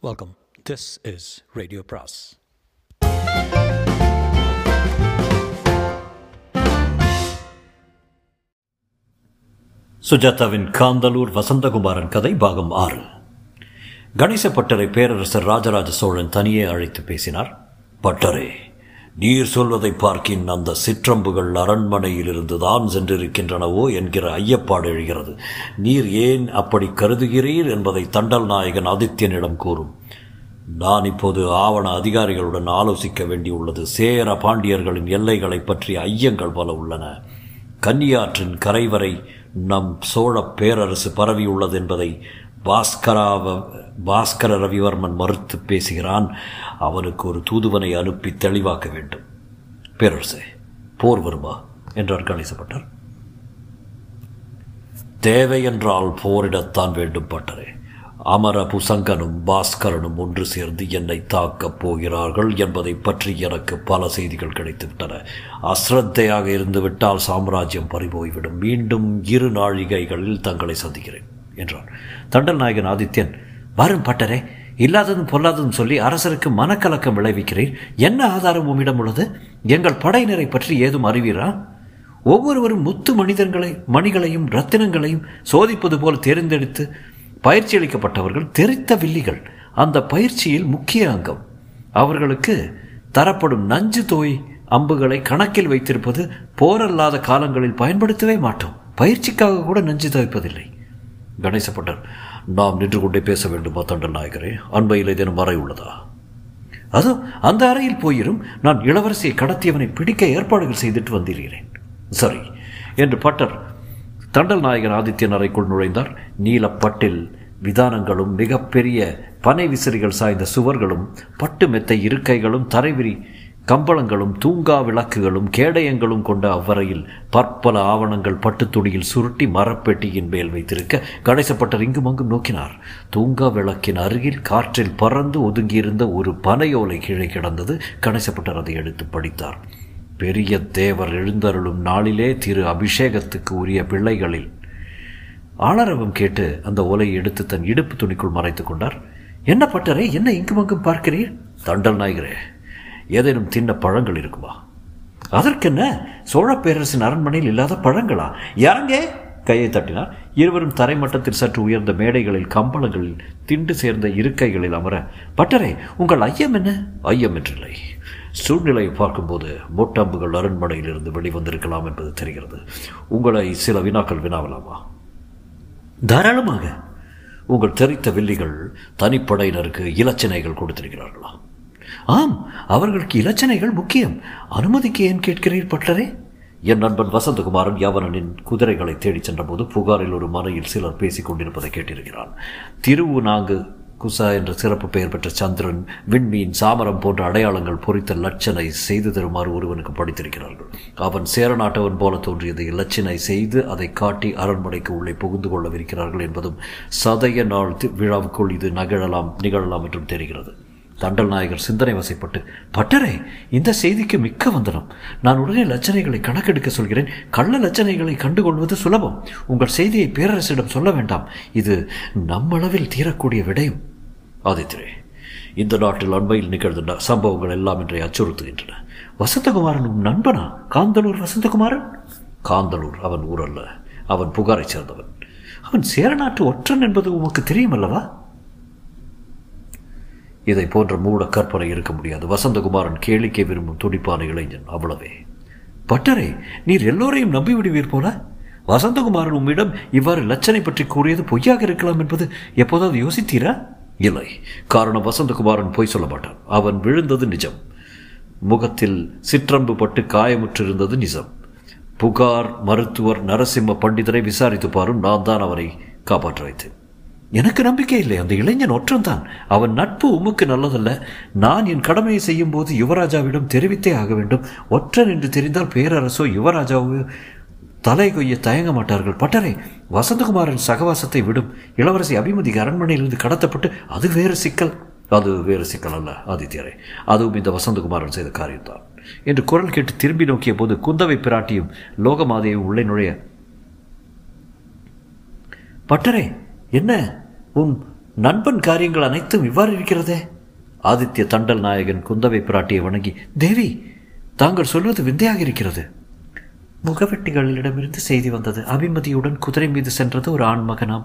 Welcome this is radio பிராஸ் சுஜாதாவின் காந்தலூர் வசந்தகுமாரன் கதை பாகம் ஆறு. கணேச பட்டரை பேரரசர் ராஜராஜ சோழன் தனியே அழைத்து பேசினார் பட்டரே. நீர் சொல்வதை பார்க்கின் அந்த சிற்றம்புகள் அரண்மனையிலிருந்து தான் சென்றிருக்கின்றனவோ என்கிற ஐயப்பாடு எழுகிறது. நீர் ஏன் அப்படி கருதுகிறீர் என்பதை தண்டல் நாயகன் ஆதித்யனிடம் கூறும். நான் இப்போது ஆவண அதிகாரிகளுடன் ஆலோசிக்க வேண்டியுள்ளது. சேர பாண்டியர்களின் எல்லைகளை பற்றிய ஐயங்கள் பல உள்ளன. கன்னியாற்றின் கரைவரை நம் சோழ பேரரசு பரவியுள்ளது என்பதை பாஸ்கராவ பாஸ்கர ரவிவர்மன் மறுத்து பேசுகிறான். அவனுக்கு ஒரு தூதுவனை அனுப்பி தெளிவாக்க வேண்டும். பேரரசே போர் வருமா? என்றார் கணேசப்பட்டர் தேவை என்றால் போரிடத்தான் வேண்டும் பட்டரே. அமர புசங்கனும் பாஸ்கரனும் ஒன்று சேர்ந்து என்னை தாக்கப் போகிறார்கள் என்பதை பற்றி எனக்கு பல செய்திகள் கிடைத்துவிட்டன. அஸ்ரத்தையாக இருந்துவிட்டால் சாம்ராஜ்யம் பறிபோய்விடும். மீண்டும் இரு நாழிகைகளில் தங்களை சந்திக்கிறேன். என்றார் தண்டல் நாயகன் ஆதித்யன் வரும் பட்டரே இல்லாததும் பொல்லாததும் சொல்லி அரசருக்கு மனக்கலக்கம் விளைவிக்கிறீர். என்ன ஆதாரம் உம்மிடம் உள்ளது? எங்கள் படையினரை பற்றி ஏதும் அறிவீரா? ஒவ்வொருவரும் முத்து மனிதர்களை மணிகளையும் ரத்தினங்களையும் சோதிப்பது போல் தேர்ந்தெடுத்து பயிற்சி அளிக்கப்பட்டவர்கள் தெரித்த வில்லிகள். அந்த பயிற்சியில் முக்கிய அங்கம். அவர்களுக்கு தரப்படும் நஞ்சு தோய் அம்புகளை கணக்கில் வைத்திருப்பது போரல்லாத காலங்களில் பயன்படுத்தவே மாட்டோம். பயிற்சிக்காக கூட நஞ்சு துவைப்பதில்லை கணேசப்பட்டர் நாம் நின்று கொண்டே பேச வேண்டுமா தண்டன் நாயகரே. அண்மையில் ஏதேனும் அறை உள்ளதா? அதோ அந்த அறையில் போயிரும். நான் இளவரசியை கடத்தியவனை பிடிக்க ஏற்பாடுகள் செய்துட்டு வந்திருக்கிறேன் சரி என்று பட்டர் தண்டல் நாயகன் ஆதித்யன் அறைக்குள் நுழைந்தார். நீலப்பட்டில் விதானங்களும் மிகப்பெரிய பனை விசிறிகள் சாய்ந்த சுவர்களும் பட்டு மெத்தை இருக்கைகளும் தரைவிரி கம்பளங்களும் தூங்கா விளக்குகளும் கேடயங்களும் கொண்ட அவ்வறையில் பற்பல ஆவணங்கள் பட்டுத்துணியில் சுருட்டி மரப்பெட்டியின் மேல் வைத்திருக்க கணேசப்பட்டர் இங்கும் அங்கும் நோக்கினார். தூங்கா விளக்கின் அருகில் காற்றில் பறந்து ஒதுங்கியிருந்த ஒரு பனையோலை கீழே கிடந்தது. கணேசப்பட்டர் அதை எடுத்து படித்தார். பெரிய தேவர் எழுந்தருளும் நாளிலே திரு அபிஷேகத்துக்கு உரிய பிள்ளைகளில் ஆளரவம் கேட்டு அந்த ஓலையை எடுத்து தன் இடுப்பு துணிக்குள் மறைத்துக் கொண்டார். என்ன பட்டரே என்ன இங்கும் அங்கும் பார்க்கிறீர்? தண்டல் நாயகரே ஏதேனும் தின்ன பழங்கள் இருக்குமா? அதற்கென்ன? சோழ பேரரசின் அரண்மனையில் இல்லாத பழங்களா? யாரங்கே கையை தட்டினார். இருவரும் தரைமட்டத்தில் சற்று உயர்ந்த மேடைகளில் கம்பளங்களில் திண்டு சேர்ந்த இருக்கைகளில் அமர பட்டரே உங்கள் ஐயம் என்ன? ஐயம் என்றில்லை. சூழ்நிலையை பார்க்கும்போது மொட்டம்புகள் அரண்மனையிலிருந்து வெளிவந்திருக்கலாம் என்பது தெரிகிறது. உங்களை சில வினாக்கள் வினாவலாமா? தாராளமாக. உங்கள் தெரித்த வில்லிகள் தனிப்படையினருக்கு இலச்சினைகள் கொடுத்திருக்கிறார்களா? ஆம் அவர்களுக்கு இலச்சனைகள் முக்கியம். அனுமதிக்கு ஏன் கேட்கிறீர் பட்டரே? என் நண்பன் வசந்தகுமாரன் யவனனின் குதிரைகளை தேடிச் சென்றபோது புகாரில் ஒரு மனையில் சிலர் பேசிக் கொண்டிருப்பதை கேட்டிருக்கிறான். திருவு நாங்கு குசா என்ற சிறப்பு பெயர் பெற்ற சந்திரன் விண்மீன் சாமரம் போன்ற அடையாளங்கள் பொறித்த லட்சனை செய்து தருமாறு ஒருவனுக்கு படித்திருக்கிறார்கள். அவன் சேரநாட்டவன் போல தோன்றியது இலச்சினை செய்து அதை காட்டி அரண்மனைக்கு உள்ளே புகுந்து கொள்ளவிருக்கிறார்கள் என்பதும் சதய நாள் விழாவுக்குள் இது நகழலாம் நிகழலாம் என்றும் தெரிகிறது. தண்டல் நாயகர் சிந்தனை வசைப்பட்டு பட்டரே இந்த செய்திக்கு மிக்க வந்தனம். நான் உடனே லட்சணைகளை கணக்கெடுக்க சொல்கிறேன். கள்ள லட்சணைகளை கண்டுகொள்வது சுலபம். உங்கள் செய்தியை பேரரசிடம் சொல்ல வேண்டாம். இது நம்மளவில் தீரக்கூடிய விடயம். ஆதித்யரே இந்த நாட்டில் அண்மையில் நிகழ்ந்த சம்பவங்கள் எல்லாம் இன்றை அச்சுறுத்துகின்றன. வசந்தகுமாரன் உன் நண்பனா? காந்தலூர் வசந்தகுமாரன்? காந்தலூர். அவன் ஊரல்ல. அவன் புகாரைச் சேர்ந்தவன். அவன் சேரநாட்டு ஒற்றன் என்பது உமக்கு தெரியும் அல்லவா இதை போன்ற மூட கற்பனை இருக்க முடியாது. வசந்தகுமாரன் கேளிக்கை விரும்பும் துடிப்பான இளைஞன் அவ்வளவே. பட்டரே நீர் எல்லோரையும் நம்பி விடுவீர் போல. வசந்தகுமாரன் உம்மிடம் இவ்வாறு லட்சனை பற்றி கூறியது பொய்யாக இருக்கலாம் என்பது எப்போதாவது யோசித்தீரா? இல்லை. காரணம் வசந்தகுமாரன் பொய் சொல்ல மாட்டான். அவன் விழுந்தது நிஜம். முகத்தில் சிற்றம்பு பட்டு காயமுற்றிருந்தது நிஜம். புகார் மருத்துவர் நரசிம்ம பண்டிதரை விசாரித்து பாரும் நான் தான் அவரை காப்பாற்ற வைத்தேன். எனக்கு நம்பிக்கை இல்லை அந்த இளைஞன் ஒற்றன்தான். அவன் நட்பு உமக்கு நல்லதல்ல. நான் என் கடமையை செய்யும் போது யுவராஜாவிடம் தெரிவித்தே ஆக வேண்டும். ஒற்றன் என்று தெரிந்தால் பேரரசோ யுவராஜாவோ தலை கொய்ய தயங்க மாட்டார்கள். பட்டரே வசந்தகுமாரன் சகவாசத்தை விடும். இளவரசி அபிமதிக்கு அரண்மனையிலிருந்து கடத்தப்பட்டு அது வேறு சிக்கல். அது வேறு சிக்கல் அல்ல ஆதித்யரே. அதுவும் இந்த வசந்தகுமாரன் செய்த காரியம்தான். என்று குரல் கேட்டு திரும்பி நோக்கிய போது குந்தவை பிராட்டியும் லோகமாதையும் உள்ளே நுழைய பட்டரே என்ன? உன் நண்பன் காரியங்கள் அனைத்தும் இவ்வாறு இருக்கிறதே? ஆதித்ய தண்டல் நாயகன் குந்தவை பிராட்டியை வணங்கி தேவி தாங்கள் சொல்வது விந்தையாக இருக்கிறது. முகவெட்டிகளிடமிருந்து செய்தி வந்தது. அபிமதியுடன் குதிரை மீது சென்றது ஒரு ஆண் மகனாம்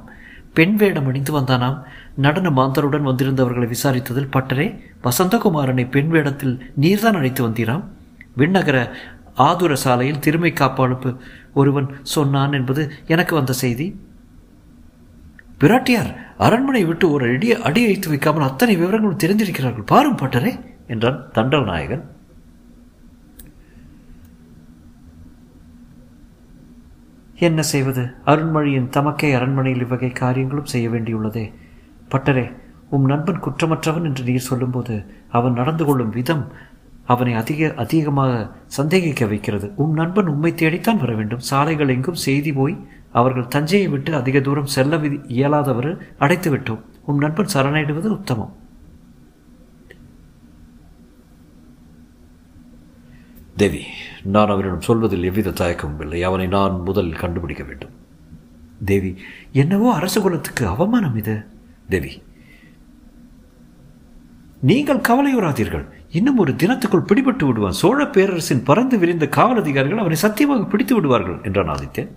பெண் வேடம் அணிந்து வந்தானாம். நடன மாந்தருடன் வந்திருந்தவர்களை விசாரித்ததில் பட்டரே வசந்தகுமாரனை பெண் வேடத்தில் நீர்தான் அழைத்து வந்தீராம். விண்ணகர ஆதுர சாலையில் திருமை காப்பாளுப்பு. ஒருவன் சொன்னான் என்பது எனக்கு வந்த செய்தி. பிராட்டியார் அரண்மனை விட்டு ஒரு அடி அடி வைத்து வைக்காமல் அத்தனை விவரங்களும் தெரிந்திருக்கிறார்கள். பாரும் பட்டரே என்றான் தண்டல் நாயகன். என்ன செய்வது? அருண்மொழியின் தமக்கை அரண்மனையில் இவ்வகை காரியங்களும் செய்ய வேண்டியுள்ளதே. பட்டரே உம் நண்பன் குற்றமற்றவன் என்று நீர் சொல்லும்போது அவன் நடந்து கொள்ளும் விதம் அவனை அதிக அதிகமாக சந்தேகிக்க வைக்கிறது. உம் நண்பன் உம்மை தேடித்தான் வர வேண்டும். சாலைகள் எங்கும் செய்தி போய் அவர்கள் தஞ்சையை விட்டு அதிக தூரம் செல்ல இயலாதவர் அடைத்து விட்டோம். உம் நண்பன் சரணடைவது உத்தமம். தேவி நான் அவரிடம் சொல்வதில் எவ்வித தயக்கமும் இல்லை. அவனை நான் முதலில் கண்டுபிடிக்க வேண்டும். தேவி என்னவோ அரச குலத்துக்கு அவமானம் இது. தேவி நீங்கள் கவலையுறாதீர்கள். இன்னும் ஒரு தினத்துக்குள் பிடிபட்டு விடுவான். சோழ பேரரசின் பறந்து விரிந்த காவல் அதிகாரிகள் அவனை சத்தியமாக பிடித்து விடுவார்கள் என்றான் ஆதித்யன்.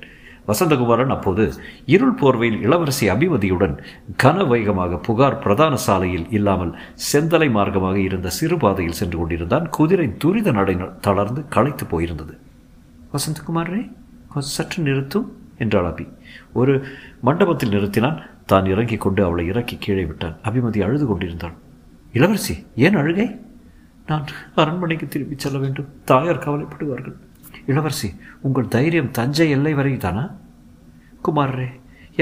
வசந்தகுமாரன் அப்போது இருள் போர்வையில் இளவரசி அபிமதியுடன் கனவேகமாக புகார் பிரதான சாலையில் இல்லாமல் செந்தலை மார்க்கமாக இருந்த சிறு பாதையில் சென்று கொண்டிருந்தான். குதிரை துரித நடை தளர்ந்து களைத்து போயிருந்தது. வசந்தகுமாரே சற்று நிறுத்தும் என்றாள் அபி. ஒரு மண்டபத்தில் நிறுத்தினான். தான் இறங்கிக் கொண்டு அவளை இறக்கி கீழே விட்டான். அபிமதி அழுது கொண்டிருந்தாள். இளவரசி ஏன் அழுகை? நான் அரண்மனைக்கு திரும்பிச் செல்ல வேண்டும். தாயார் கவலைப்படுவார்கள். இளவரசி உங்கள் தைரியம் தஞ்சை எல்லை வரை தானா குமாரரே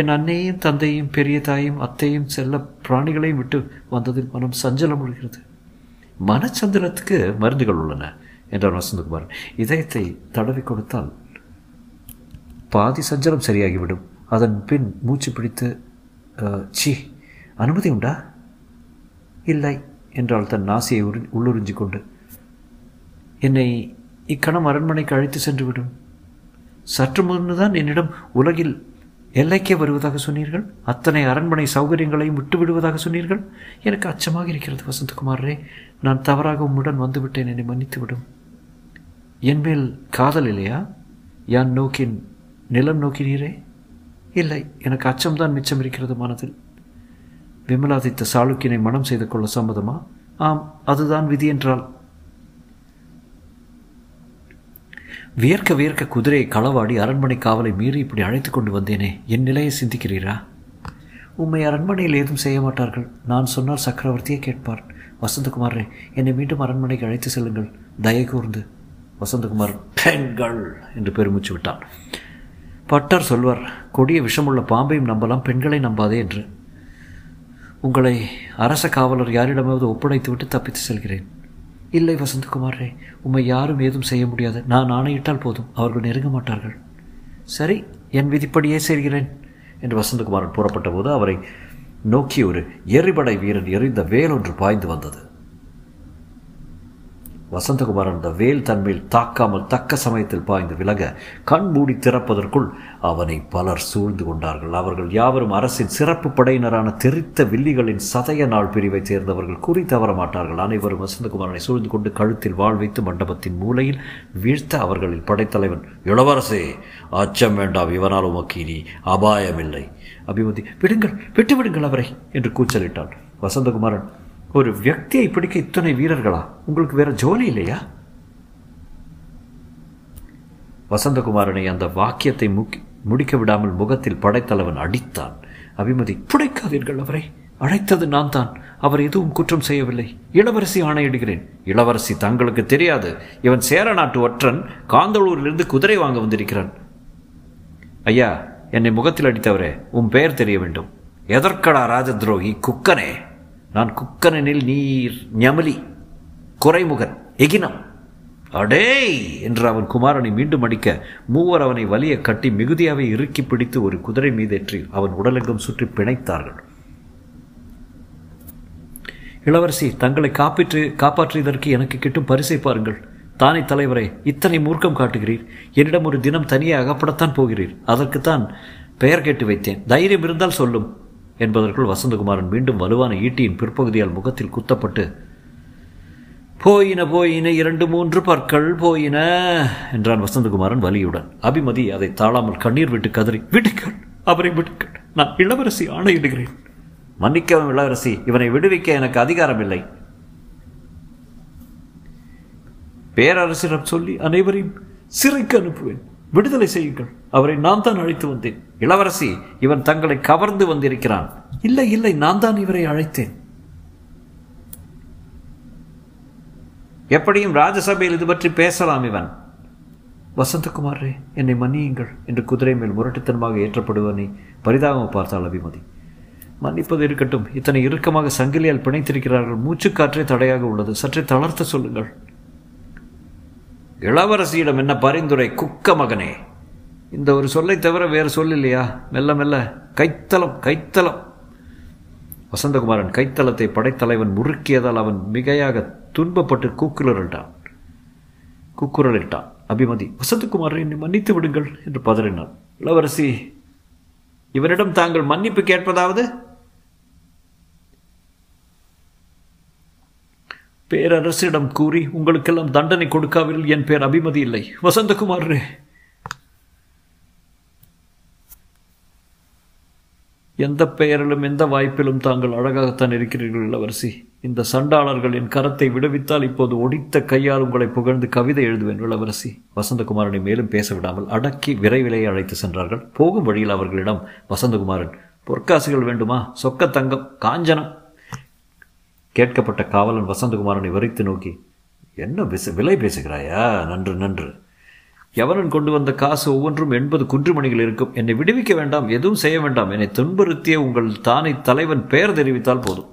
என் அன்னையும் தந்தையும் பெரிய தாயும் அத்தையும் செல்ல பிராணிகளையும் விட்டு வந்ததில் மனம் சஞ்சலம் உழுகிறது. மனச்சந்திரத்துக்கு மருந்துகள் உள்ளன என்றார் வசந்தகுமார் இதயத்தை தடவி கொடுத்தால் பாதி சஞ்சலம் சரியாகிவிடும். அதன் பின் மூச்சு பிடித்து சி அனுமதி உண்டா? இல்லை என்றால் தன் நாசியை உரு உள்ளுறிஞ்சு கொண்டு. என்னை இக்கணம் அரண்மனைக்கு அழைத்து சென்றுவிடும். சற்று முன்னுதான் என்னிடம் உலகில் எல்லைக்கே வருவதாக சொன்னீர்கள்? அத்தனை அரண்மனை சௌகரியங்களையும் விட்டு விடுவதாக சொன்னீர்கள்? எனக்கு அச்சமாக இருக்கிறது வசந்தகுமாரே நான் தவறாக உம்முடன் வந்துவிட்டேன் என்னை மன்னித்துவிடும். என்மேல் காதல் இல்லையா? யான் நோக்கின் நிலம் நோக்கினீரே? இல்லை எனக்கு அச்சம்தான் மிச்சம் இருக்கிறது மனதில். விமலாதித்த சாளுக்கியனை மனம் செய்து கொள்ள சம்மதமா? ஆம் அதுதான் விதி என்றால் வியர்க்க வியர்க்க குதிரையை களவாடி அரண்மனை காவலை மீறி இப்படி அழைத்து கொண்டு வந்தேனே. என் நிலையை சிந்திக்கிறீரா? உம்மை அரண்மனையில் ஏதும் செய்ய மாட்டார்கள். நான் சொன்னால் சக்கரவர்த்தியே கேட்பார். வசந்தகுமாரே என்னை மீண்டும் அரண்மனைக்கு அழைத்து செல்லுங்கள். தயை கூர்ந்து. வசந்தகுமார் பெண்கள்! என்று பெருமிச்சு விட்டான். பட்டர் சொல்வார் கொடிய விஷமுள்ள பாம்பையும் நம்பலாம் பெண்களை நம்பாதே என்று. உங்களை அரச காவலர் யாரிடமாவது ஒப்படைத்து விட்டு தப்பித்து செல்கிறேன். இல்லை வசந்தகுமாரே உம்மை யாரும் ஏதும் செய்ய முடியாது. நான் ஆணையிட்டால் போதும். அவர்கள் நெருங்க மாட்டார்கள். சரி என் விதிப்படியே செய்கிறேன் என்று வசந்தகுமாரன் புறப்பட்ட போது அவரை நோக்கி ஒரு எரிபடை வீரன் எறிந்த வேலொன்று பாய்ந்து வந்தது. வசந்தகுமாரன் அந்த வேல் தன்மேல் தாக்காமல் தக்க சமயத்தில் பாய்ந்து விலக கண் மூடி திறப்பதற்குள் அவனை பலர் சூழ்ந்து கொண்டார்கள். அவர்கள் யாவரும் அரசின் சிறப்பு படையினரான தெரித்த வில்லிகளின் சதய நாள் பிரிவை சேர்ந்தவர்கள் குறி தவற மாட்டார்கள். அனைவரும் வசந்தகுமாரனை சூழ்ந்து கொண்டு கழுத்தில் வாழ் வைத்து மண்டபத்தின் மூலையில் வீழ்த்த அவர்களில் படைத்தலைவன் இளவரசே அச்சம் வேண்டாம் இவனால் உமக்கு இனி அபாயமில்லை. அபிமதி விடுங்கள் விட்டுவிடுங்கள் அவரை என்று கூச்சலிட்டான். வசந்தகுமாரன் ஒரு வியக்தியை பிடிக்க இத்தனை வீரர்களா உங்களுக்கு வேற ஜோலி இல்லையா வசந்தகுமாரனை அந்த வாக்கியத்தை முக்கி முடிக்க விடாமல் முகத்தில் படைத்தலைவன் அடித்தான் அபிமதி புடைக்காதீர்கள் அவரை அழைத்தது நான் தான் அவர் எதுவும் குற்றம் செய்யவில்லை இளவரசி ஆணையிடுகிறேன் இளவரசி தங்களுக்கு தெரியாது இவன் சேர நாட்டு ஒற்றன் காந்தளூரிலிருந்து குதிரை வாங்க வந்திருக்கிறான் ஐயா என்னை முகத்தில் அடித்தவரே உன் பெயர் தெரிய வேண்டும் எதற்கடா ராஜ துரோகி குக்கனே நான் குக்கனெனில் நீர் ஞமலி குறைமுகன் எகினம். அடேய்! என்று அவன் குமாரனை மீண்டும் அடிக்க மூவர் அவனை வலிய கட்டி மிகுதியாவை இறுக்கி பிடித்து ஒரு குதிரை மீதேற்றி அவன் உடலெங்கும் சுற்றி பிணைத்தார்கள். இளவரசி தங்களை காப்பிற்று காப்பாற்றியதற்கு எனக்கு கிட்டும் பரிசை பாருங்கள். தானே தலைவரே இத்தனை மூர்க்கம் காட்டுகிறீர். என்னிடம் ஒரு தினம் தனியே அகப்படத்தான் போகிறீர். அதற்குத்தான் பெயர் கேட்டு வைத்தேன். தைரியம் இருந்தால் சொல்லும். என்பதற்குள் வசந்தகுமாரன் மீண்டும் வலுவான ஈட்டியின் பிற்பகுதியால் முகத்தில் குத்தப்பட்டு போயின போயின இரண்டு மூன்று பற்கள் போயின என்றான் வசந்தகுமாரன் வலியுடன். அபிமதி அதை தாழாமல் கண்ணீர் விட்டு கதறி விடுங்கள் அவரை விடுங்கள் நான் இளவரசி ஆணையிடுகிறேன். மன்னிக்கவும் இளவரசி இவனை விடுவிக்க எனக்கு அதிகாரம் இல்லை பேரரசிடம் சொல்லி அனைவரையும் சிறைக்கு அனுப்புவேன். விடுதலை செய்யுங்கள். அவரை நான் தான் அழைத்து வந்தேன். இளவரசி இவன் தங்களை கவர்ந்து வந்திருக்கிறான். இல்லை இல்லை நான் தான் இவரை அழைத்தேன். எப்படியும் ராஜசபையில் இது பற்றி பேசலாம் இவன். வசந்தகுமாரே என்னை மன்னியுங்கள் என்று குதிரை மேல் முரட்டுத்தனமாக ஏற்றப்படுவனை பரிதாபம் பார்த்தாள் அபிமதி. மன்னிப்பது இருக்கட்டும். இத்தனை இறுக்கமாக சங்கிலியால் பிணைத்திருக்கிறார்கள். மூச்சுக்காற்றே தடையாக உள்ளது. சற்றே தளர்த்த சொல்லுங்கள். இளவரசியிடம் என்ன பரிந்துரை? குக்க மகனே. இந்த ஒரு சொல்லை தவிர வேறு சொல் இல்லையா? மெல்ல மெல்ல. கைத்தலம் கைத்தலம் வசந்தகுமாரன் கைத்தலத்தை படைத்தலைவன் முறுக்கியதால் அவன் மிகையாக துன்பப்பட்டு கூக்குரலிட்டான். கூக்குரலிட்டான். அபிமதி வசந்தகுமாரை என்னை மன்னித்து விடுங்கள் என்று பதறினான். இளவரசி இவரிடம் தாங்கள் மன்னிப்பு கேட்பதாவது? பேரரசிடம் கூறி உங்களுக்கெல்லாம் தண்டனை கொடுக்காவில் என் பேர் அபிமதி இல்லை. வசந்தகுமார் எந்த பெயரிலும் எந்த வாய்ப்பிலும் தாங்கள் அழகாகத்தான் இருக்கிறீர்கள் இளவரசி. இந்த சண்டாளர்கள் என் கரத்தை விடுவித்தால் இப்போது ஒடித்த கையால் உங்களை புகழ்ந்து கவிதை எழுதுவேன் இளவரசி. வசந்தகுமாரனை மேலும் பேச விடாமல் அடக்கி விரைவிலேயே அழைத்து சென்றார்கள். போகும் வழியில் அவர்களிடம் வசந்தகுமாரன் பொற்காசுகள் வேண்டுமா? சொக்க தங்கம் காஞ்சனம் கேட்கப்பட்ட காவலன் வசந்தகுமாரனை வரித்து நோக்கி என்ன பேச விலை பேசுகிறாயா? நன்று நன்று. எவனன் கொண்டு வந்த காசு ஒவ்வொன்றும் எண்பது குன்றுமணிகள் இருக்கும். என்னை விடுவிக்க வேண்டாம் எதுவும் செய்ய வேண்டாம். என்னை துன்புறுத்திய உங்கள் தானை தலைவன் பெயர் தெரிவித்தால் போதும்.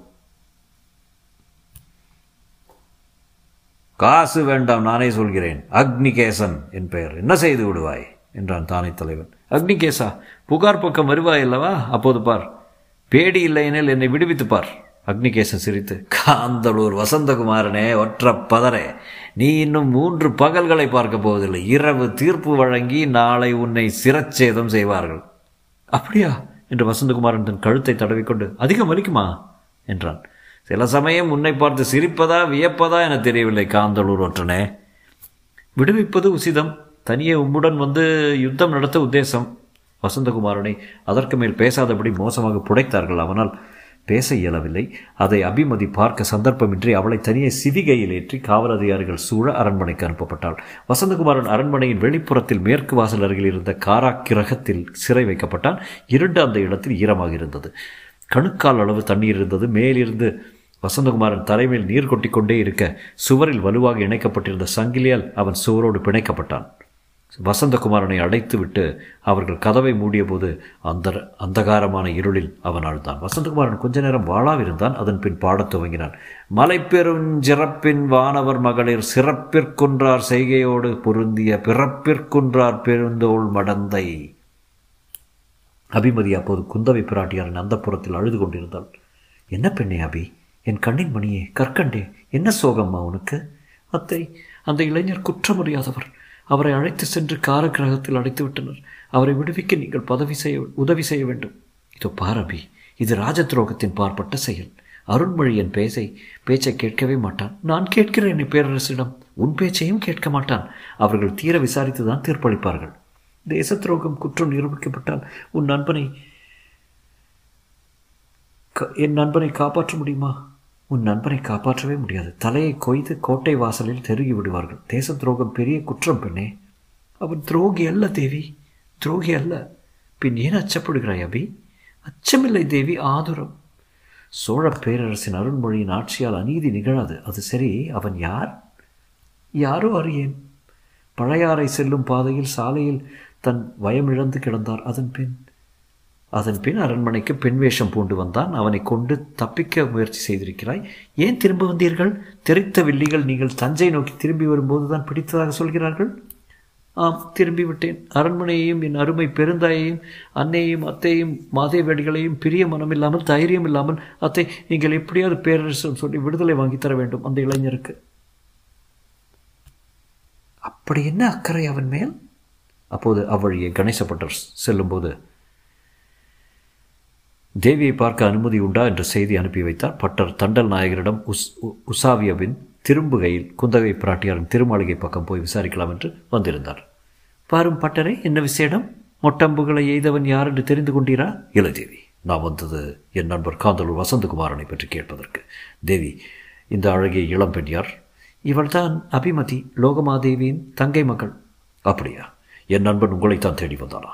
காசு வேண்டாம் நானே சொல்கிறேன். அக்னிகேசன் என் பெயர். என்ன செய்து விடுவாய்? என்றான் தானை தலைவன். அக்னிகேசா புகார் பக்கம் வருவாய் அல்லவா? அப்போது பார். பேடி இல்லையெனில் என்னை விடுவித்து பார். அக்னிகேசன் சிரித்து காந்தளூர் வசந்தகுமாரனே ஒற்ற பதரே நீ இன்னும் மூன்று பகல்களை பார்க்க போவதில்லை. இரவு தீர்ப்பு வழங்கி நாளை உன்னை சிரச்சேதம் செய்வார்கள். அப்படியா? என்று வசந்தகுமாரன் தன் கழுத்தை தடவிக்கொண்டு அதிகம் வலிக்குமா? என்றான். சில சமயம் உன்னை பார்த்து சிரிப்பதா வியப்பதா என தெரியவில்லை காந்தளூர் ஒற்றனே. விடுவிப்பது உசிதம். தனியே உம்முடன் வந்து யுத்தம் நடத்த உத்தேசம். வசந்தகுமாரனை அதற்கு மேல் பேசாதபடி மோசமாக புடைத்தார்கள் அவனால். பேச இயலவில்லை. அதை அபிமதி பார்க்க சந்தர்ப்பமின்றி அவளை தனியே சிவிகையில் ஏற்றி காவல் அதிகாரிகள் சூழ அரண்மனைக்கு அனுப்பப்பட்டாள். வசந்தகுமாரன் அரண்மனையின் வெளிப்புறத்தில் மேற்கு வாசல் அருகில் இருந்த காராக்கிரகத்தில் சிறை வைக்கப்பட்டான். இருண்டு அந்த இடத்தில் ஈரமாக இருந்தது. கணுக்கால் அளவு தண்ணீர் இருந்தது. மேலிருந்து வசந்தகுமாரன் தலைமையில் நீர் கொட்டிக்கொண்டே இருக்க சுவரில் வலுவாக இணைக்கப்பட்டிருந்த சங்கிலியால் அவன் சுவரோடு பிணைக்கப்பட்டான். வசந்தகுமாரனை அடைத்துவிட்டு அவர்கள் கதவை மூடியபோது அந்த அந்தகாரமான இருளில் அவன் அழுதான் வசந்தகுமாரன் கொஞ்ச நேரம் வாழாவிருந்தான். அதன் பின் பாடத் துவங்கினான். மலைப்பெருஞ்சிறப்பின் வானவர் மகளிர் சிறப்பிற்குன்றார் செய்கையோடு பொருந்திய பிறப்பிற்குன்றார் பெருந்தோள் மடந்தை. அபிமதி அப்போது குந்தவை பிராட்டியாரின் அந்த புறத்தில் அழுது கொண்டிருந்தாள். என்ன பெண்ணே அபி? என் கண்ணின் மணியே கற்கண்டே என்ன சோகம்மா உனக்கு? அத்தை அந்த இளைஞர் குற்றமுறையாதவர். அவரை அழைத்து சென்று காரகிரகத்தில் அடைத்து விட்டனர் அவரை விடுவிக்க நீங்கள் பதவி செய்ய உதவி செய்ய வேண்டும். இதோ பாரபி இது ராஜ துரோகத்தின் பார்ப்பட்ட செயல். அருண்மொழியின் பேசை பேச்சை கேட்கவே மாட்டான். நான் கேட்கிறேன் பேரரசிடம். உன் பேச்சையும் கேட்க மாட்டான். அவர்கள் தீர விசாரித்து தான் தீர்ப்பளிப்பார்கள். தேச துரோகம் குற்றம் நிரூபிக்கப்பட்டால் உன் நண்பனை என் நண்பனை காப்பாற்ற முடியுமா? உன் நண்பனை காப்பாற்றவே முடியாது. தலையை கொய்து கோட்டை வாசலில் தெருகி விடுவார்கள். தேச துரோகம் பெரிய குற்றம் பெண்ணே. அவன் துரோகி அல்ல தேவி. துரோகி அல்ல. பின் ஏன் அச்சப்படுகிறாய் அபி? அச்சமில்லை தேவி. ஆதுரம். சோழ பேரரசின் அருண்மொழியின் ஆட்சியால் அநீதி நிகழாது. அது சரி. அவன் யார்? யாரோ அறியேன். பழையாறை செல்லும் பாதையில் சாலையில் தன் வயமிழந்து கிடந்தார். அதன் பின் அதன் பின் அரண்மனைக்கு பெண் வேஷம் பூண்டு வந்தான். அவனை கொண்டு தப்பிக்க முயற்சி செய்திருக்கிறாய். ஏன் திரும்ப வந்தீர்கள்? தெரித்த வில்லிகள் நீங்கள் தஞ்சை நோக்கி திரும்பி வரும்போது தான் பிடித்ததாக சொல்கிறார்கள். ஆம் திரும்பி விட்டேன். அரண்மனையையும் என் அருமை பெருந்தாயையும் அன்னையையும் அத்தையும் மாதேவேடிகளையும் பிரிய மனமில்லாமல் தைரியம் இல்லாமல் அத்தை நீங்கள் எப்படியாவது பேரரசன் சொல்லி விடுதலை வாங்கி தர வேண்டும் அந்த இளைஞருக்கு. அப்படி என்ன அக்கறை அவன் மேல்? அப்போது அவ்வழியே கணேசப்பட்டர் செல்லும்போது தேவியை பார்க்க அனுமதி உண்டா என்ற செய்தி அனுப்பி வைத்தார். பட்டர் தண்டல் நாயகரிடம் உஸ் உ- திரும்புகையில் குந்தவை பிராட்டியாரின் திருமாளிகை பக்கம் போய் விசாரிக்கலாம் என்று வந்திருந்தார். பாரும் பட்டரே என்ன விசேடம்? மொட்டம்புகளை எய்தவன் யார் என்று தெரிந்து கொண்டீரா? இளதேவி தேவி நான் வந்தது என் நண்பர் காந்தலூர் வசந்தகுமாரனை பற்றி கேட்பதற்கு. தேவி இந்த அழகிய இளம்பெண் யார்? இவள்தான் அபிமதி லோகமாதேவியின் தங்கை மகள். அப்படியா? என் நண்பன் உங்களைத்தான் தேடி வந்தானா?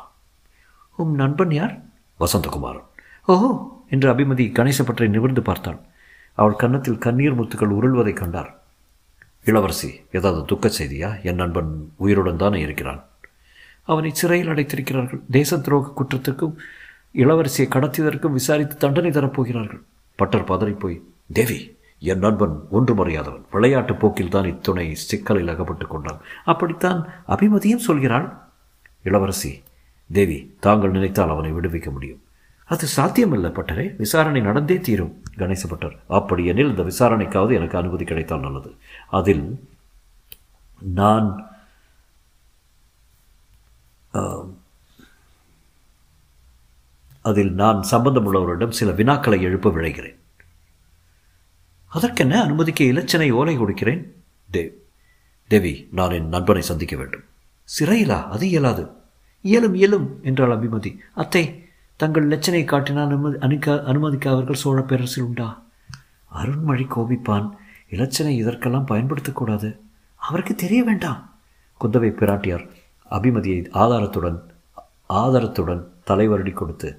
உம் நண்பன் யார்? வசந்தகுமாரன். ஓஹோ. என்று அபிமதி கணேசப்பற்றை நிமிர்ந்து பார்த்தாள். அவள் கன்னத்தில் கண்ணீர் முத்துக்கள் உருள்வதைக் கண்டார். இளவரசி ஏதாவது துக்க செய்தியா? என் நண்பன் உயிருடன் தானே இருக்கிறான். அவனை சிறையில் அடைத்திருக்கிறார்கள். தேச துரோக குற்றத்திற்கும் இளவரசியை கடத்தியதற்கும் விசாரித்து தண்டனை தரப்போகிறார்கள் பட்டர் பதறிப்போய் தேவி என் நண்பன் ஒன்றும் மறையாதவன் விளையாட்டு போக்கில் தான் இத்துணை சிக்கலில் அகப்பட்டுக் கொண்டான். அப்படித்தான் அபிமதியும் சொல்கிறாள். இளவரசி தேவி தாங்கள் நினைத்தால் அவனை விடுவிக்க முடியும். அது சாத்தியமில்லை பட்டரே. விசாரணை நடந்தே தீரும் கணேசப்பட்டர் அப்படி எனில் இந்த விசாரணைக்காவது எனக்கு அனுமதி கிடைத்தால் நல்லது. அதில் நான் அதில் நான் சம்பந்தமுள்ளவரிடம் சில வினாக்களை எழுப்ப விழைகிறேன். அதற்கென்ன அனுமதிக்க இலச்சனை ஓலை கொடுக்கிறேன். தேவ் தேவி நான் என் நண்பனை சந்திக்க வேண்டும். சிறையிலா? அது இயலாது. இயலும் இயலும் என்றாள் அபிமதி. அத்தை தங்கள் லட்சனை காட்டினால் அனுமதி அனுக்க அனுமதிக்க அவர்கள் சோழ பேரரசில் உண்டா? அருண்மொழி கோபிப்பான் இலச்சனை இதற்கெல்லாம் பயன்படுத்தக்கூடாது அவருக்கு தெரிய வேண்டாம். குந்தவை பிராட்டியார் அபிமதியை ஆதாரத்துடன் ஆதாரத்துடன் தலைவரடி கொடுத்து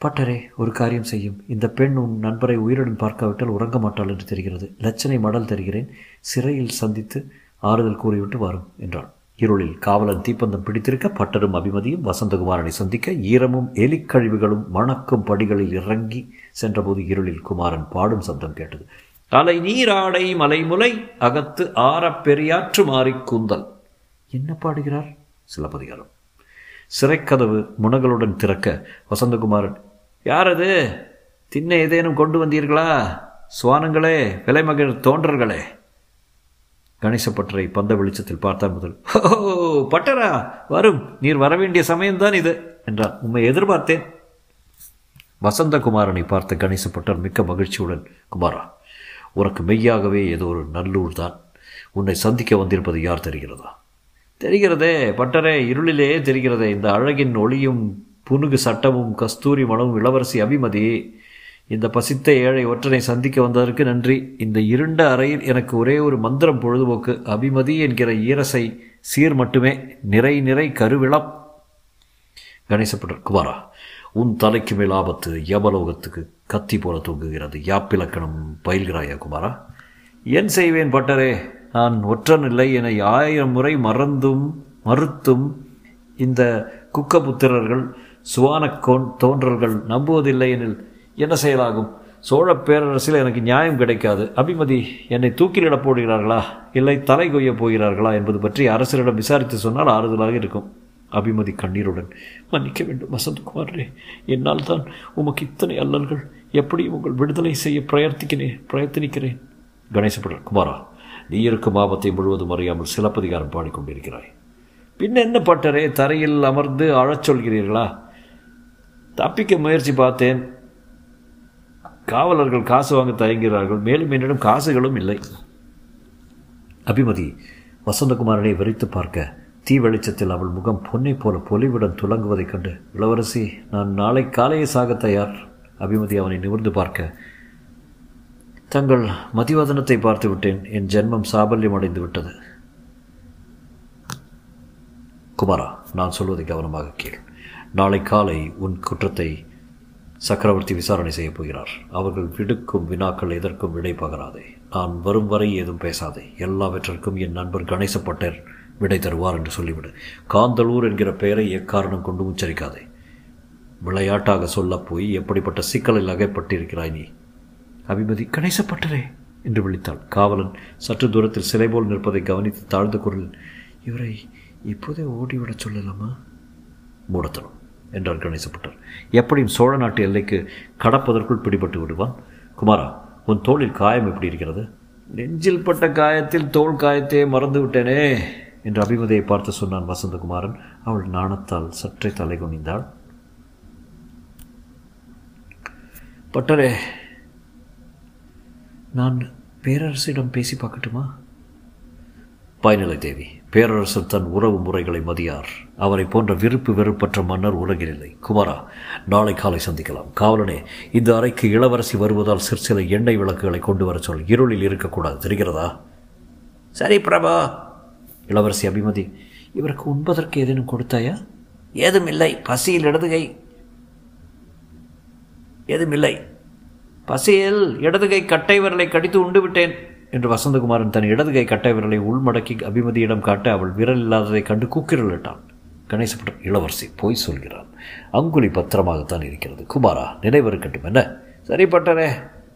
பட்டரே ஒரு காரியம் செய்யும். இந்த பெண் உன் நண்பரை உயிருடன் பார்க்காவிட்டால் உறங்க மாட்டாள் என்று தெரிகிறது. லட்சனை மடல் தருகிறேன். சிறையில் சந்தித்து ஆறுதல் கூறிவிட்டு வரும் என்றாள் இருளில் காவலன் தீப்பந்தம் பிடித்திருக்க பட்டரும் அபிமதியும் வசந்தகுமாரனை சந்திக்க ஈரமும் எலிக்கழிவுகளும் மணக்கும் படிகளில் இறங்கி சென்றபோது இருளில் குமாரன் பாடும் சப்தம் கேட்டது. அலை நீராடை மலைமுலை அகத்து ஆறப்பெரியாற்று மாறி மாறிக் கூந்தல். என்ன பாடுகிறார்? சிலப்பதிகாரம். சிறைக்கதவு முனகளுடன் திறக்க வசந்தகுமாரன். யார் அது தின்ன ஏதேனும் கொண்டு வந்தீர்களா? சுவானங்களே விலைமகள் தோன்றர்களே. கணேசப்பட்டரை பந்த வெளிச்சத்தில் பார்த்தார் முதல். ஓ பட்டரா வரும். நீர் வரவேண்டிய சமயம்தான் இது என்றார். உண்மை எதிர்பார்த்தேன். வசந்தகுமாரனை பார்த்த கணேசப்பட்டர் மிக்க மகிழ்ச்சியுடன் குமாரா உனக்கு மெய்யாகவே ஏதோ ஒரு நல்லூர் தான் உன்னை சந்திக்க வந்திருப்பது யார் தெரிகிறதா? தெரிகிறதே பட்டரே இருளிலே தெரிகிறதே. இந்த அழகின் ஒளியும் புனுகு சட்டமும் கஸ்தூரி மனமும் இளவரசி அபிமதி இந்த பசித்த ஏழை ஒற்றனை சந்திக்க வந்ததற்கு நன்றி. இந்த இருண்ட அறையில் எனக்கு ஒரே ஒரு மந்திரம் பொழுதுபோக்கு. அபிமதி என்கிற ஈரசை சீர் மட்டுமே. நிறை நிறை கருவிளம். கணேசப்பட்டர் குமாரா உன் தலைக்கு மேல் ஆபத்து யபலோகத்துக்கு கத்தி போல தூங்குகிறது. யாப்பிலக்கணம் பயில்கிறாயா குமாரா? என் செய்வேன் பட்டரே நான் ஒற்றன் இல்லை என ஆயிரம் முறை மறந்தும் மறுத்தும் இந்த குக்கபுத்திரர்கள் சுவானக்கோன் தோன்றல்கள் நம்புவதில்லை எனில் என்ன செயலாகும்? சோழ பேரரசில் எனக்கு நியாயம் கிடைக்காது. அபிமதி என்னை தூக்கிலிடப் போடுகிறார்களா? இல்லை தலை கொய்யப் போகிறார்களா என்பது பற்றி அரசரிடம் விசாரித்து சொன்னால் ஆறுதலாக இருக்கும். அபிமதி கண்ணீருடன் மன்னிக்க வேண்டும் வசந்தகுமாரே என்னால் தான் உமக்கு இத்தனை அல்லல்கள். எப்படியும் உங்கள் விடுதலை செய்ய பிரயர்த்திக்கிறேன் பிரயத்தனிக்கிறேன். கணேசப்படர் குமாரா நீ இருக்கும் ஆபத்தை முழுவதும் அறியாமல் சிலப்பதிகாரம் பாடிக்கொண்டிருக்கிறாய். பின் என்ன பட்டரே தரையில் அமர்ந்து அழச் சொல்கிறீர்களா? தப்பிக்க முயற்சி பார்த்தேன். காவலர்கள் காசு வாங்க தயங்குகிறார்கள். மேலும் என்னிடம் காசுகளும் இல்லை. அபிமதி வசந்தகுமாரனை விரித்து பார்க்க தீ வெளிச்சத்தில் அவள் முகம் பொன்னை போல பொலிவுடன் துலங்குவதைக் கண்டு இளவரசி நான் நாளை காலையே சாக தயார். அபிமதி அவனை நிமிர்ந்து பார்க்க தங்கள் மதிவதனத்தை பார்த்து விட்டேன். என் ஜென்மம் சாபல்யம் அடைந்து விட்டது. குமாரா நான் சொல்வதை கவனமாக கேள். நாளை காலை உன் குற்றத்தை சக்கரவர்த்தி விசாரணை செய்யப் போகிறார். அவர்கள் விடுக்கும் வினாக்கள் எதற்கும் விடை பகராதே. நான் வரும் வரை ஏதும் பேசாதே. எல்லாவற்றிற்கும் என் நண்பர் கணேசப்பட்டர் விடை தருவார் என்று சொல்லிவிடு. காந்தளூர் என்கிற பெயரை எக்காரணம் கொண்டு உச்சரிக்காதே. விளையாட்டாக சொல்லப் போய் எப்படிப்பட்ட சிக்கலில் அகைப்பட்டிருக்கிறாய் நீ? அபிமதி கணேசப்பட்டரே என்று விழித்தாள். காவலன் சற்று தூரத்தில் சிலை போல் நிற்பதை கவனித்து தாழ்ந்த குரல் இவரை இப்போதே ஓடிவிடச் சொல்லலாமா? மூடத்தனம். என்றார் கணேசப்பட்டர் எப்படியும் சோழ நாட்டு எல்லைக்கு கடப்பதற்குள் பிடிபட்டு விடுவான். குமாரா உன் தோளில் காயம் எப்படி இருக்கிறது? நெஞ்சில் பட்ட காயத்தில் தோல் காயத்தையே மறந்து விட்டேனே என்று அபிமதியை பார்த்து சொன்னான் வசந்தகுமாரன். அவள் நாணத்தால் சற்றே தலை குனிந்தாள். பட்டரே நான் பேரரசிடம் பேசி பார்க்கட்டுமா? பயனிலை தேவி பேரரசர் தன் உறவு முறைகளை மதியார். அவரை போன்ற விருப்பு வெறுப்பற்ற மன்னர் உலகில் இல்லை குமாரா நாளை காலை சந்திக்கலாம். காவலனே இந்த அறைக்கு இளவரசி வருவதால் சிற்சில எண்ணெய் விளக்குகளை கொண்டு வர சொல். இருளில் இருக்கக்கூடாது. தெரிகிறதா? சரி பிரபா. இளவரசி அபிமதி இவருக்கு உண்பதற்கு ஏதேனும் கொடுத்தாயா? ஏதும் இல்லை பசியில் இடதுகை. ஏதும் இல்லை பசியில் இடதுகை கட்டை விரலை கடித்து உண்டு விட்டேன் என்று வசந்தகுமாரன் தன் இடது கை கட்டை விரலை உள்மடக்கி அபிமதியிடம் காட்ட அவள் விரல் இல்லாததை கண்டு கூக்கிரலிட்டான். கணேசபுரம் இளவரசி போய் சொல்கிறான். அங்குலி பத்திரமாகத்தான் இருக்கிறது. குமாரா நினைவிருக்கட்டும் என்ன? சரி பட்டரே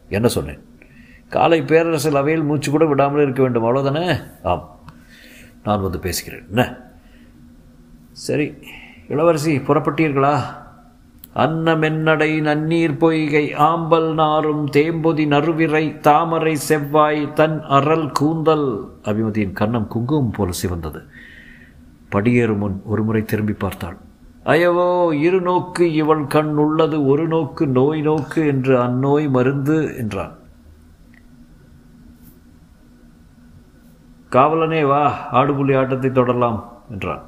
என்ன சொன்னேன்? காலை பேரரசில் அவையில் மூச்சு கூட விடாமல் இருக்க வேண்டும் அவ்வளோதானே ஆம். நான் வந்து பேசுகிறேன். என்ன? சரி இளவரசி புறப்பட்டீர்களா? அன்னமென்னடை நன்னீர் பொய்கை ஆம்பல் நாரும் தேம்பொதி நறுவிரை தாமரை செவ்வாய் தன் அறல் கூந்தல். அபிமதியின் கன்னம் குங்குமம் போல சிவந்தது. படியேறும் முன் ஒருமுறை திரும்பி பார்த்தாள். அயவோ இரு நோக்கு இவள் கண் உள்ளது ஒரு நோக்கு நோய் நோக்கு என்று அந்நோய் மருந்து என்றான். காவலனே வா ஆடுபுலி ஆட்டத்தை தொடரலாம் என்றான்.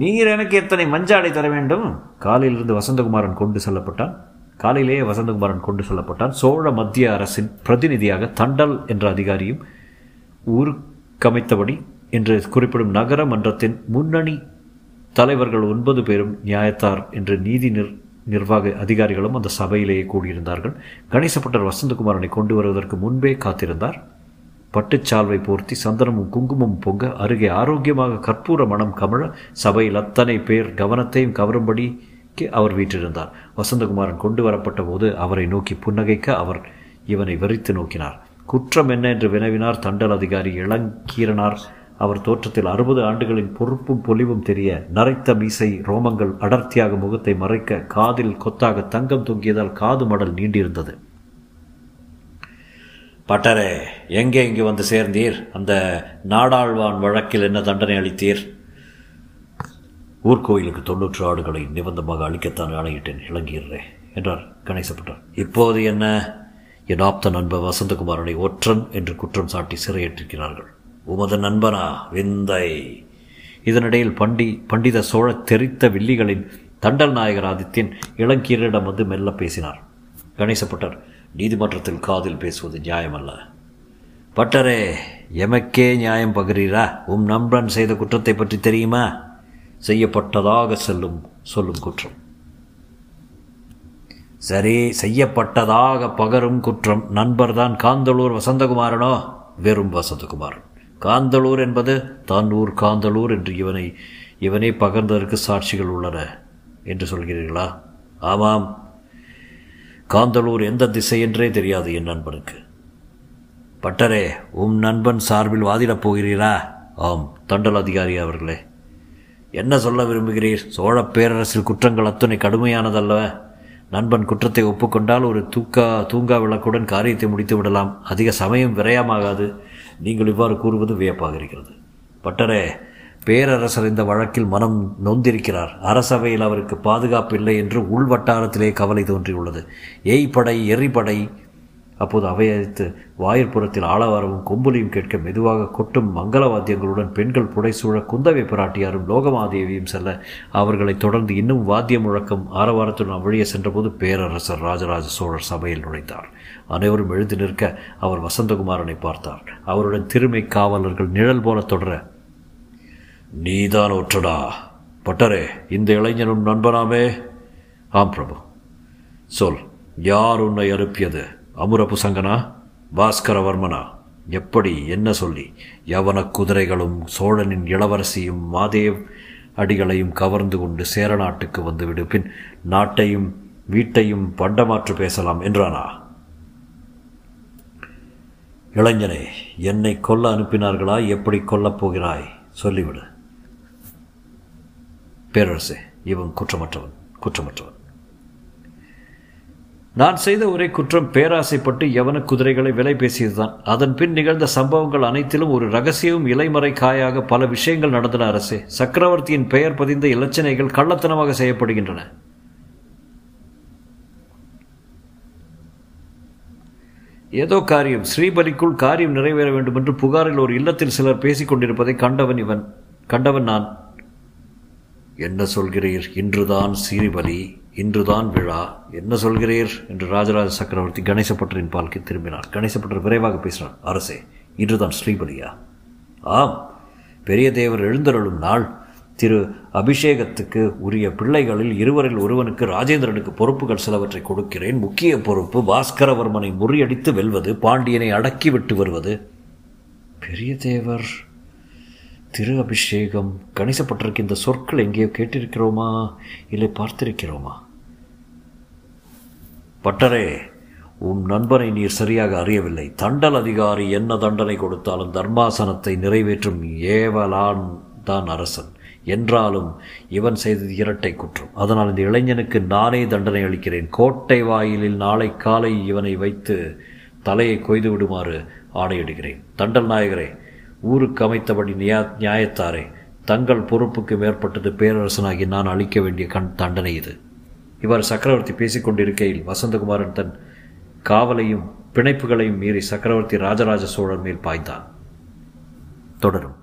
நீர் எனக்கு எத்தனை மஞ்சாடை தர வேண்டும்? காலையிலிருந்து வசந்தகுமாரன் கொண்டு செல்லப்பட்டான். காலையிலேயே வசந்தகுமாரன் கொண்டு செல்லப்பட்டான். சோழ மத்திய அரசின் பிரதிநிதியாக தண்டல் என்ற அதிகாரியும் ஊருக்கமைத்தபடி என்று குறிப்பிடும் நகர மன்றத்தின் முன்னணி தலைவர்கள் ஒன்பது பேரும் நியாயத்தார் என்று நீதி நிர் நிர்வாக அதிகாரிகளும் அந்த சபையிலேயே கூடியிருந்தார்கள். கணேசப்பட்டர் வசந்தகுமாரனை கொண்டு வருவதற்கு முன்பே காத்திருந்தார். பட்டுச்சால்வை போர்த்தி சந்தனமும் குங்குமம் பொங்க அருகே ஆரோக்கியமாக கற்பூர மனம் கமழ சபையில் அத்தனை பேர் கவனத்தையும் கவரும்படிக்கு அவர் வீற்றிருந்தார். வசந்தகுமாரன் கொண்டு வரப்பட்ட போது அவரை நோக்கி புன்னகைக்க அவர் இவனை வெறித்து நோக்கினார். குற்றம் என்ன என்று வினவினார் தண்டல் அதிகாரி இளங்கீரனார். அவர் தோற்றத்தில் அறுபது ஆண்டுகளின் பொறுப்பும் பொலிவும் தெரிய நரைத்த மீசை ரோமங்கள் அடர்த்தியாக முகத்தை மறைக்க காதில் கொத்தாக தங்கம் தொங்கியதால் காது மடல் நீண்டிருந்தது. பட்டரே எங்கே இங்கு வந்து சேர்ந்தீர்? அந்த நாடாழ்வான் வழக்கில் என்ன தண்டனை அளித்தீர்? ஊர்கோயிலுக்கு தொன்னூற்று ஆடுகளை நிபந்தமாக அளிக்கத்தான் ஆணையிட்டேன் இளங்கீரே என்றார் கணேசப்பட்டார் இப்போது என்ன? என் ஆப்த நண்பர் வசந்தகுமாரனை ஒற்றன் என்று குற்றம் சாட்டி சிறையிட்டிருக்கிறார்கள் உமது நண்பனா விந்தை. இதனிடையில் பண்டி பண்டித சோழ தெரித்த வில்லிகளின் தண்டல் நாயகர் ஆதித்யன் இளங்கீரிடம் வந்து மெல்ல பேசினார். கணேசப்பட்டர் நீதிமன்றத்தில் காதில் பேசுவது நியாயமல்ல. பட்டரே எமக்கே நியாயம் பகிரீரா? உம் நண்பன் செய்த குற்றத்தை பற்றி தெரியுமா? செய்யப்பட்டதாக செல்லும் சொல்லும் குற்றம். சரி செய்யப்பட்டதாக பகரும் குற்றம் நண்பர்தான் காந்தளூர் வசந்தகுமாரனோ? வெறும் வசந்தகுமாரன். காந்தளூர் என்பது தான் ஊர் காந்தளூர் என்று இவனை இவனே பகர்ந்ததற்கு சாட்சிகள் உள்ளன என்று சொல்கிறீர்களா? ஆமாம் காந்தலூர் எந்த திசை என்றே தெரியாது என் நண்பனுக்கு. பட்டரே உம் நண்பன் சார்பில் வாதிடப் போகிறீரா? ஆம் தண்டல் அதிகாரி அவர்களே. என்ன சொல்ல விரும்புகிறீர்? சோழ பேரரசில் குற்றங்கள் அத்தனை கடுமையானதல்ல நண்பன் குற்றத்தை ஒப்புக்கொண்டால் ஒரு தூக்கா தூங்கா விளக்குடன் காரியத்தை முடித்து விடலாம். அதிக சமயம் விரயமாகாது. நீங்கள் இவ்வாறு கூறுவது வியப்பாக இருக்கிறது. பட்டரே பேரரசர் இந்த வழக்கில் மனம் நொந்திருக்கிறார். அரசவையில் அவருக்கு பாதுகாப்பு இல்லை என்று உள்வட்டாரத்திலே கவலை தோன்றியுள்ளது. எய்படை எரிபடை. அப்போது அவையத்து வாயிற்புறத்தில் ஆளவாரமும் கொம்புலியும் கேட்க மெதுவாக கொட்டும் மங்களவாத்தியங்களுடன் பெண்கள் புடைசூழ குந்தவை பிராட்டியாரும் லோகமாதேவியும் செல்ல அவர்களை தொடர்ந்து இன்னும் வாத்திய முழக்கம் ஆரவாரத்துடன் அவ்வழியே சென்றபோது பேரரசர் ராஜராஜ சோழர் சபையில் நுழைந்தார். அனைவரும் எழுந்து நிற்க அவர் வசந்தகுமாரனை பார்த்தார். அவருடன் திருமை காவலர்கள் நிழல் போல தொடர நீதான் ஒற்றடா பட்டரே இந்த இளைஞனும் நண்பனாமே? ஆம் பிரபு. சொல் யார் உன்னை அனுப்பியது? அமுரபுசங்கனா பாஸ்கரவர்மனா? எப்படி என்ன சொல்லி? யவன குதிரைகளும் சோழனின் இளவரசியும் மாதேவ் அடிகளையும் கவர்ந்து கொண்டு சேர நாட்டுக்கு வந்துவிடு. பின் நாட்டையும் வீட்டையும் பண்டமாற்று பேசலாம் என்றானா? இளைஞனே என்னை கொல்ல அனுப்பினார்களா? எப்படி கொல்லப் போகிறாய்? சொல்லிவிடு. பேரரசே இவன் குற்றமற்றவன் குற்றமற்றவன். நான் செய்த ஒரே குற்றம் பேராசைப்பட்டு யவன குதிரைகளை விலை பேசியதுதான். அதன் பின் நிகழ்ந்த சம்பவங்கள் அனைத்திலும் ஒரு ரகசியமும் இலைமறை காயாக பல விஷயங்கள் நடந்தன அரசே. சக்கரவர்த்தியின் பெயர் பதிந்த இலச்சனைகள் கள்ளத்தனமாக செய்யப்படுகின்றன. ஏதோ காரியம் ஸ்ரீபலிக்குள் காரியம் நிறைவேற வேண்டும் என்று புகாரில் ஒரு இல்லத்தில் சிலர் பேசிக் கொண்டிருப்பதை கண்டவன் இவன் கண்டவன் நான். என்ன சொல்கிறீர்? இன்றுதான் ஸ்ரீபலி இன்றுதான் விழா. என்ன சொல்கிறீர்? என்று ராஜராஜ சக்கரவர்த்தி கணேசப்பட்டரின் பால்க்கு திரும்பினார். கணேசப்பட்டர் விரைவாக பேசினார். அரசே இன்றுதான் ஸ்ரீபலியா? ஆம். பெரிய தேவர் எழுந்தருளும் நாள். திரு அபிஷேகத்துக்கு உரிய பிள்ளைகளில் இருவரில் ஒருவனுக்கு ராஜேந்திரனுக்கு பொறுப்புகள் சிலவற்றை கொடுக்கிறேன். முக்கிய பொறுப்பு பாஸ்கரவர்மனை முறியடித்து வெல்வது பாண்டியனை அடக்கிவிட்டு வருவது. பெரிய தேவர் திரு அபிஷேகம் கணிசப்பட்டிருக்க இந்த சொற்கள் எங்கேயோ கேட்டிருக்கிறோமா? இல்லை பார்த்திருக்கிறோமா? பட்டரே உன் நண்பனை நீர் சரியாக அறியவில்லை. தண்டல் அதிகாரி என்ன தண்டனை கொடுத்தாலும் தர்மாசனத்தை நிறைவேற்றும் ஏவலான் தான் அரசன். என்றாலும் இவன் செய்தது இரட்டை குற்றம். அதனால் இந்த இளைஞனுக்கு நானே தண்டனை அளிக்கிறேன். கோட்டை வாயிலில் நாளை காலை இவனை வைத்து தலையை கொய்து விடுமாறு ஆணையிடுகிறேன். தண்டல் நாயகரே ஊருக்கு அமைத்தபடி நியா நியாயத்தாரே தங்கள் பொறுப்புக்கு மேற்பட்டது பேரரசனாகி நான் அளிக்க வேண்டிய கண் தண்டனை இது. இவர் சக்கரவர்த்தி பேசிக்கொண்டிருக்கையில் வசந்தகுமாரன் தன் காவலையும் பிணைப்புகளையும் மீறி சக்கரவர்த்தி ராஜராஜ சோழன் மேல் பாய்ந்தான். தொடரும்.